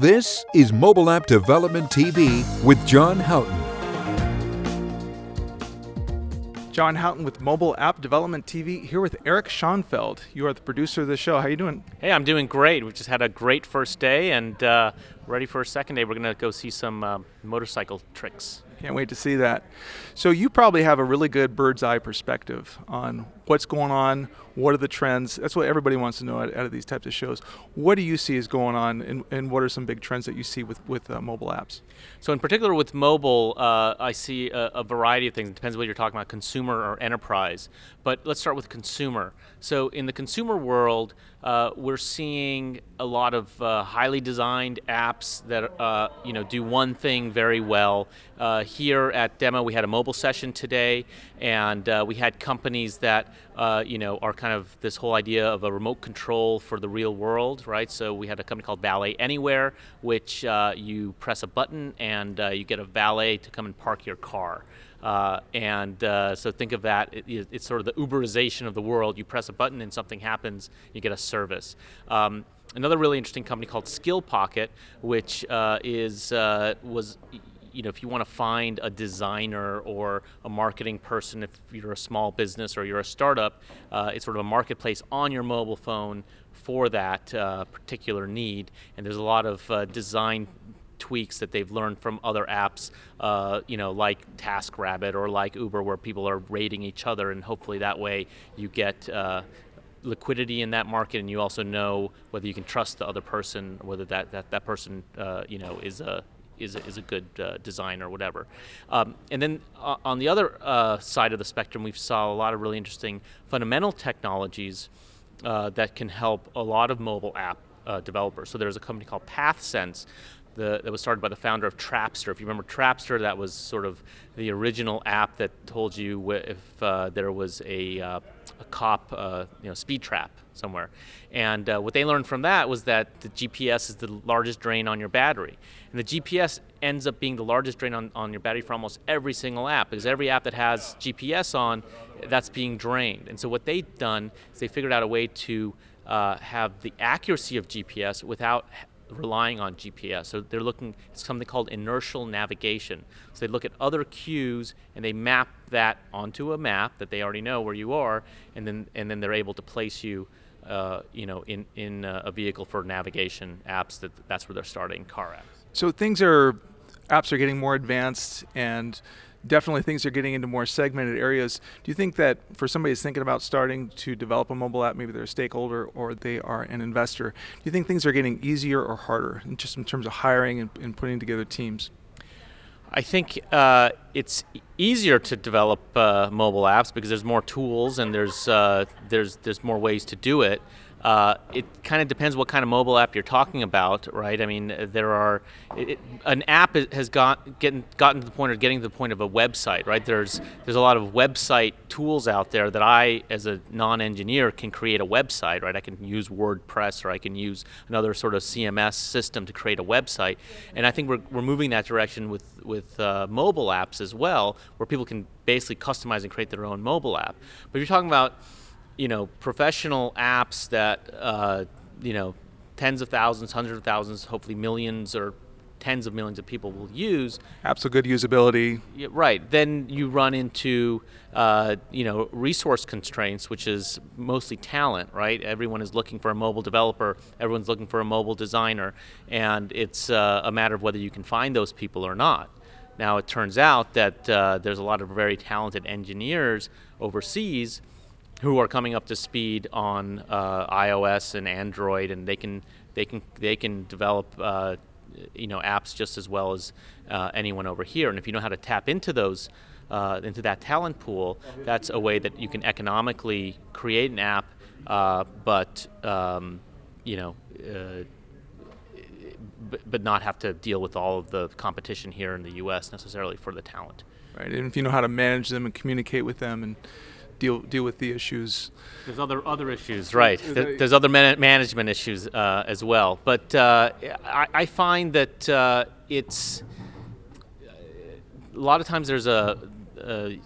This is Mobile App Development TV with John Houghton. John Houghton with Mobile App Development TV here with Eric Schonfeld. You are the producer of the show. How are you doing? Hey, I'm doing great. We just had a great first day and uh, ready for a second day. We're going to go see some uh, motorcycle tricks. Can't wait to see that. So you probably have a really good bird's eye perspective on what's going on, what are the trends. That's what everybody wants to know out, out of these types of shows. What do you see is going on, and, and what are some big trends that you see with with uh, mobile apps? So in particular with mobile, uh, I see a, a, variety of things. It depends what you're talking about, consumer or enterprise. But let's start with consumer. So in the consumer world, uh, we're seeing a lot of uh, highly designed apps that uh, you know do one thing very well. Uh, here at Demo, we had a mobile session today, and uh, we had companies that uh, you know are kind of this whole idea of a remote control for the real world, right? So we had a company called Valet Anywhere, which you press a button and you get a valet to come and park your car. Uh, and uh, so think of that, it, it's sort of the Uberization of the world. You press a button and something happens, you get a service. Um, another really interesting company called Skill Pocket, which uh, is uh, was you know, if you want to find a designer or a marketing person, if you're a small business or you're a startup, uh, it's sort of a marketplace on your mobile phone for that uh, particular need. And there's a lot of design tweaks that they've learned from other apps, uh, you know, like TaskRabbit or like Uber, where people are rating each other, and hopefully that way you get uh, liquidity in that market, and you also know whether you can trust the other person, whether that that that person, uh, you know, is a is a, is a good uh, design or whatever. Um, and then uh, on the other uh, side of the spectrum, we saw a lot of really interesting fundamental technologies uh, that can help a lot of mobile app uh, developers. So there's a company called PathSense the, that was started by the founder of Trapster. If you remember Trapster, that was sort of the original app that told you if uh, there was a, uh, a cop, uh, you know, speed trap somewhere. And uh, what they learned from that was that the GPS is the largest drain on your battery. And the GPS ends up being the largest drain on, on your battery for almost every single app because every app that has GPS on, that's being drained. And so what they've done is they figured out a way to uh, have the accuracy of GPS without relying on GPS. So they're looking at something called inertial navigation. So they look at other cues and they map that onto a map that they already know where you are, and then and then they're able to place you, uh, you know, in in a vehicle for navigation apps. That that's where they're starting car apps. So things are apps are getting more advanced and definitely things are getting into more segmented areas. Do you think that for somebody who's thinking about starting to develop a mobile app, maybe they're a stakeholder or they are an investor, do you think things are getting easier or harder, just in terms of hiring and, and putting together teams? I think uh, it's easier to develop uh, mobile apps because there's more tools and there's uh, there's there's more ways to do it. Uh, it kind of depends what kind of mobile app you're talking about, right? I mean, there are it, an app has got getting gotten to the point of getting to the point of a website, right? There's there's a lot of website tools out there that I, as a non-engineer, can create a website, right? I can use WordPress or I can use another sort of CMS system to create a website, and I think we're, we're moving that direction with with uh, mobile apps as well, where people can basically customize and create their own mobile app. But you're talking about you know, professional apps that, uh, you know, tens of thousands, hundreds of thousands, hopefully millions or tens of millions of people will use. Apps with good usability. Yeah, right. Then you run into, uh, you know, resource constraints, which is mostly talent, right? Everyone is looking for a mobile developer. Everyone's looking for a mobile designer, and it's uh, a matter of whether you can find those people or not. Now, it turns out that uh, there's a lot of very talented engineers overseas who are coming up to speed on uh, iOS and Android, and they can they can they can develop uh, you know apps just as well as uh, anyone over here. And if you know how to tap into those uh, into that talent pool, that's a way that you can economically create an app, uh, but um, you know. Uh, but, not have to deal with all of the competition here in the U.S. necessarily for the talent. Right, and if you know how to manage them and communicate with them and deal deal with the issues. There's other other issues, right? There's other man- management issues uh, as well. But uh, I, I, find that uh, it's a lot of times there's a, a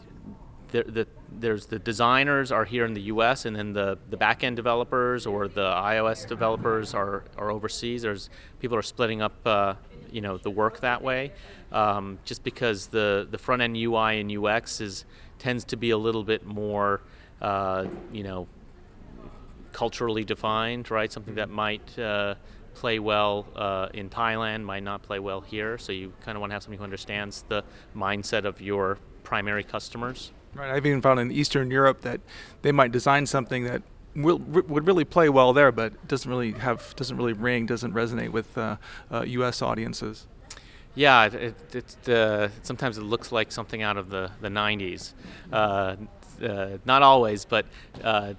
the, the there's the designers are here in the U.S. and then the the back-end developers or the iOS developers are are overseas. There's people are splitting up, uh, you know, the work that way, um, just because the the front-end UI and UX is tends to be a little bit more, uh, you know, culturally defined, right? Something that might uh, play well uh, in Thailand might not play well here. So you kind of want to have somebody who understands the mindset of your primary customers. Right. I've even found in Eastern Europe that they might design something that will, would really play well there, but doesn't really have doesn't really ring, doesn't resonate with uh, uh, U.S. audiences. Yeah, it, it, uh, sometimes it looks like something out of the the '90s. Uh, uh, not always, but uh,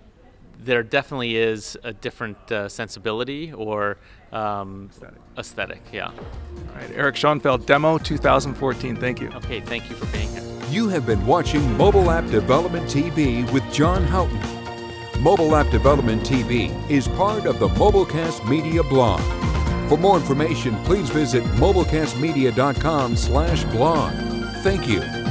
there definitely is a different sensibility or um, aesthetic. aesthetic. Yeah. All right, Eric Schonfeld, Demo 2014. Thank you. Okay, thank you for being here. You have been watching Mobile App Development TV with John Houghton. Mobile App Development TV is part of the Mobilecast Media blog. For more information, please visit mobilecastmedia.com slash blog. Thank you.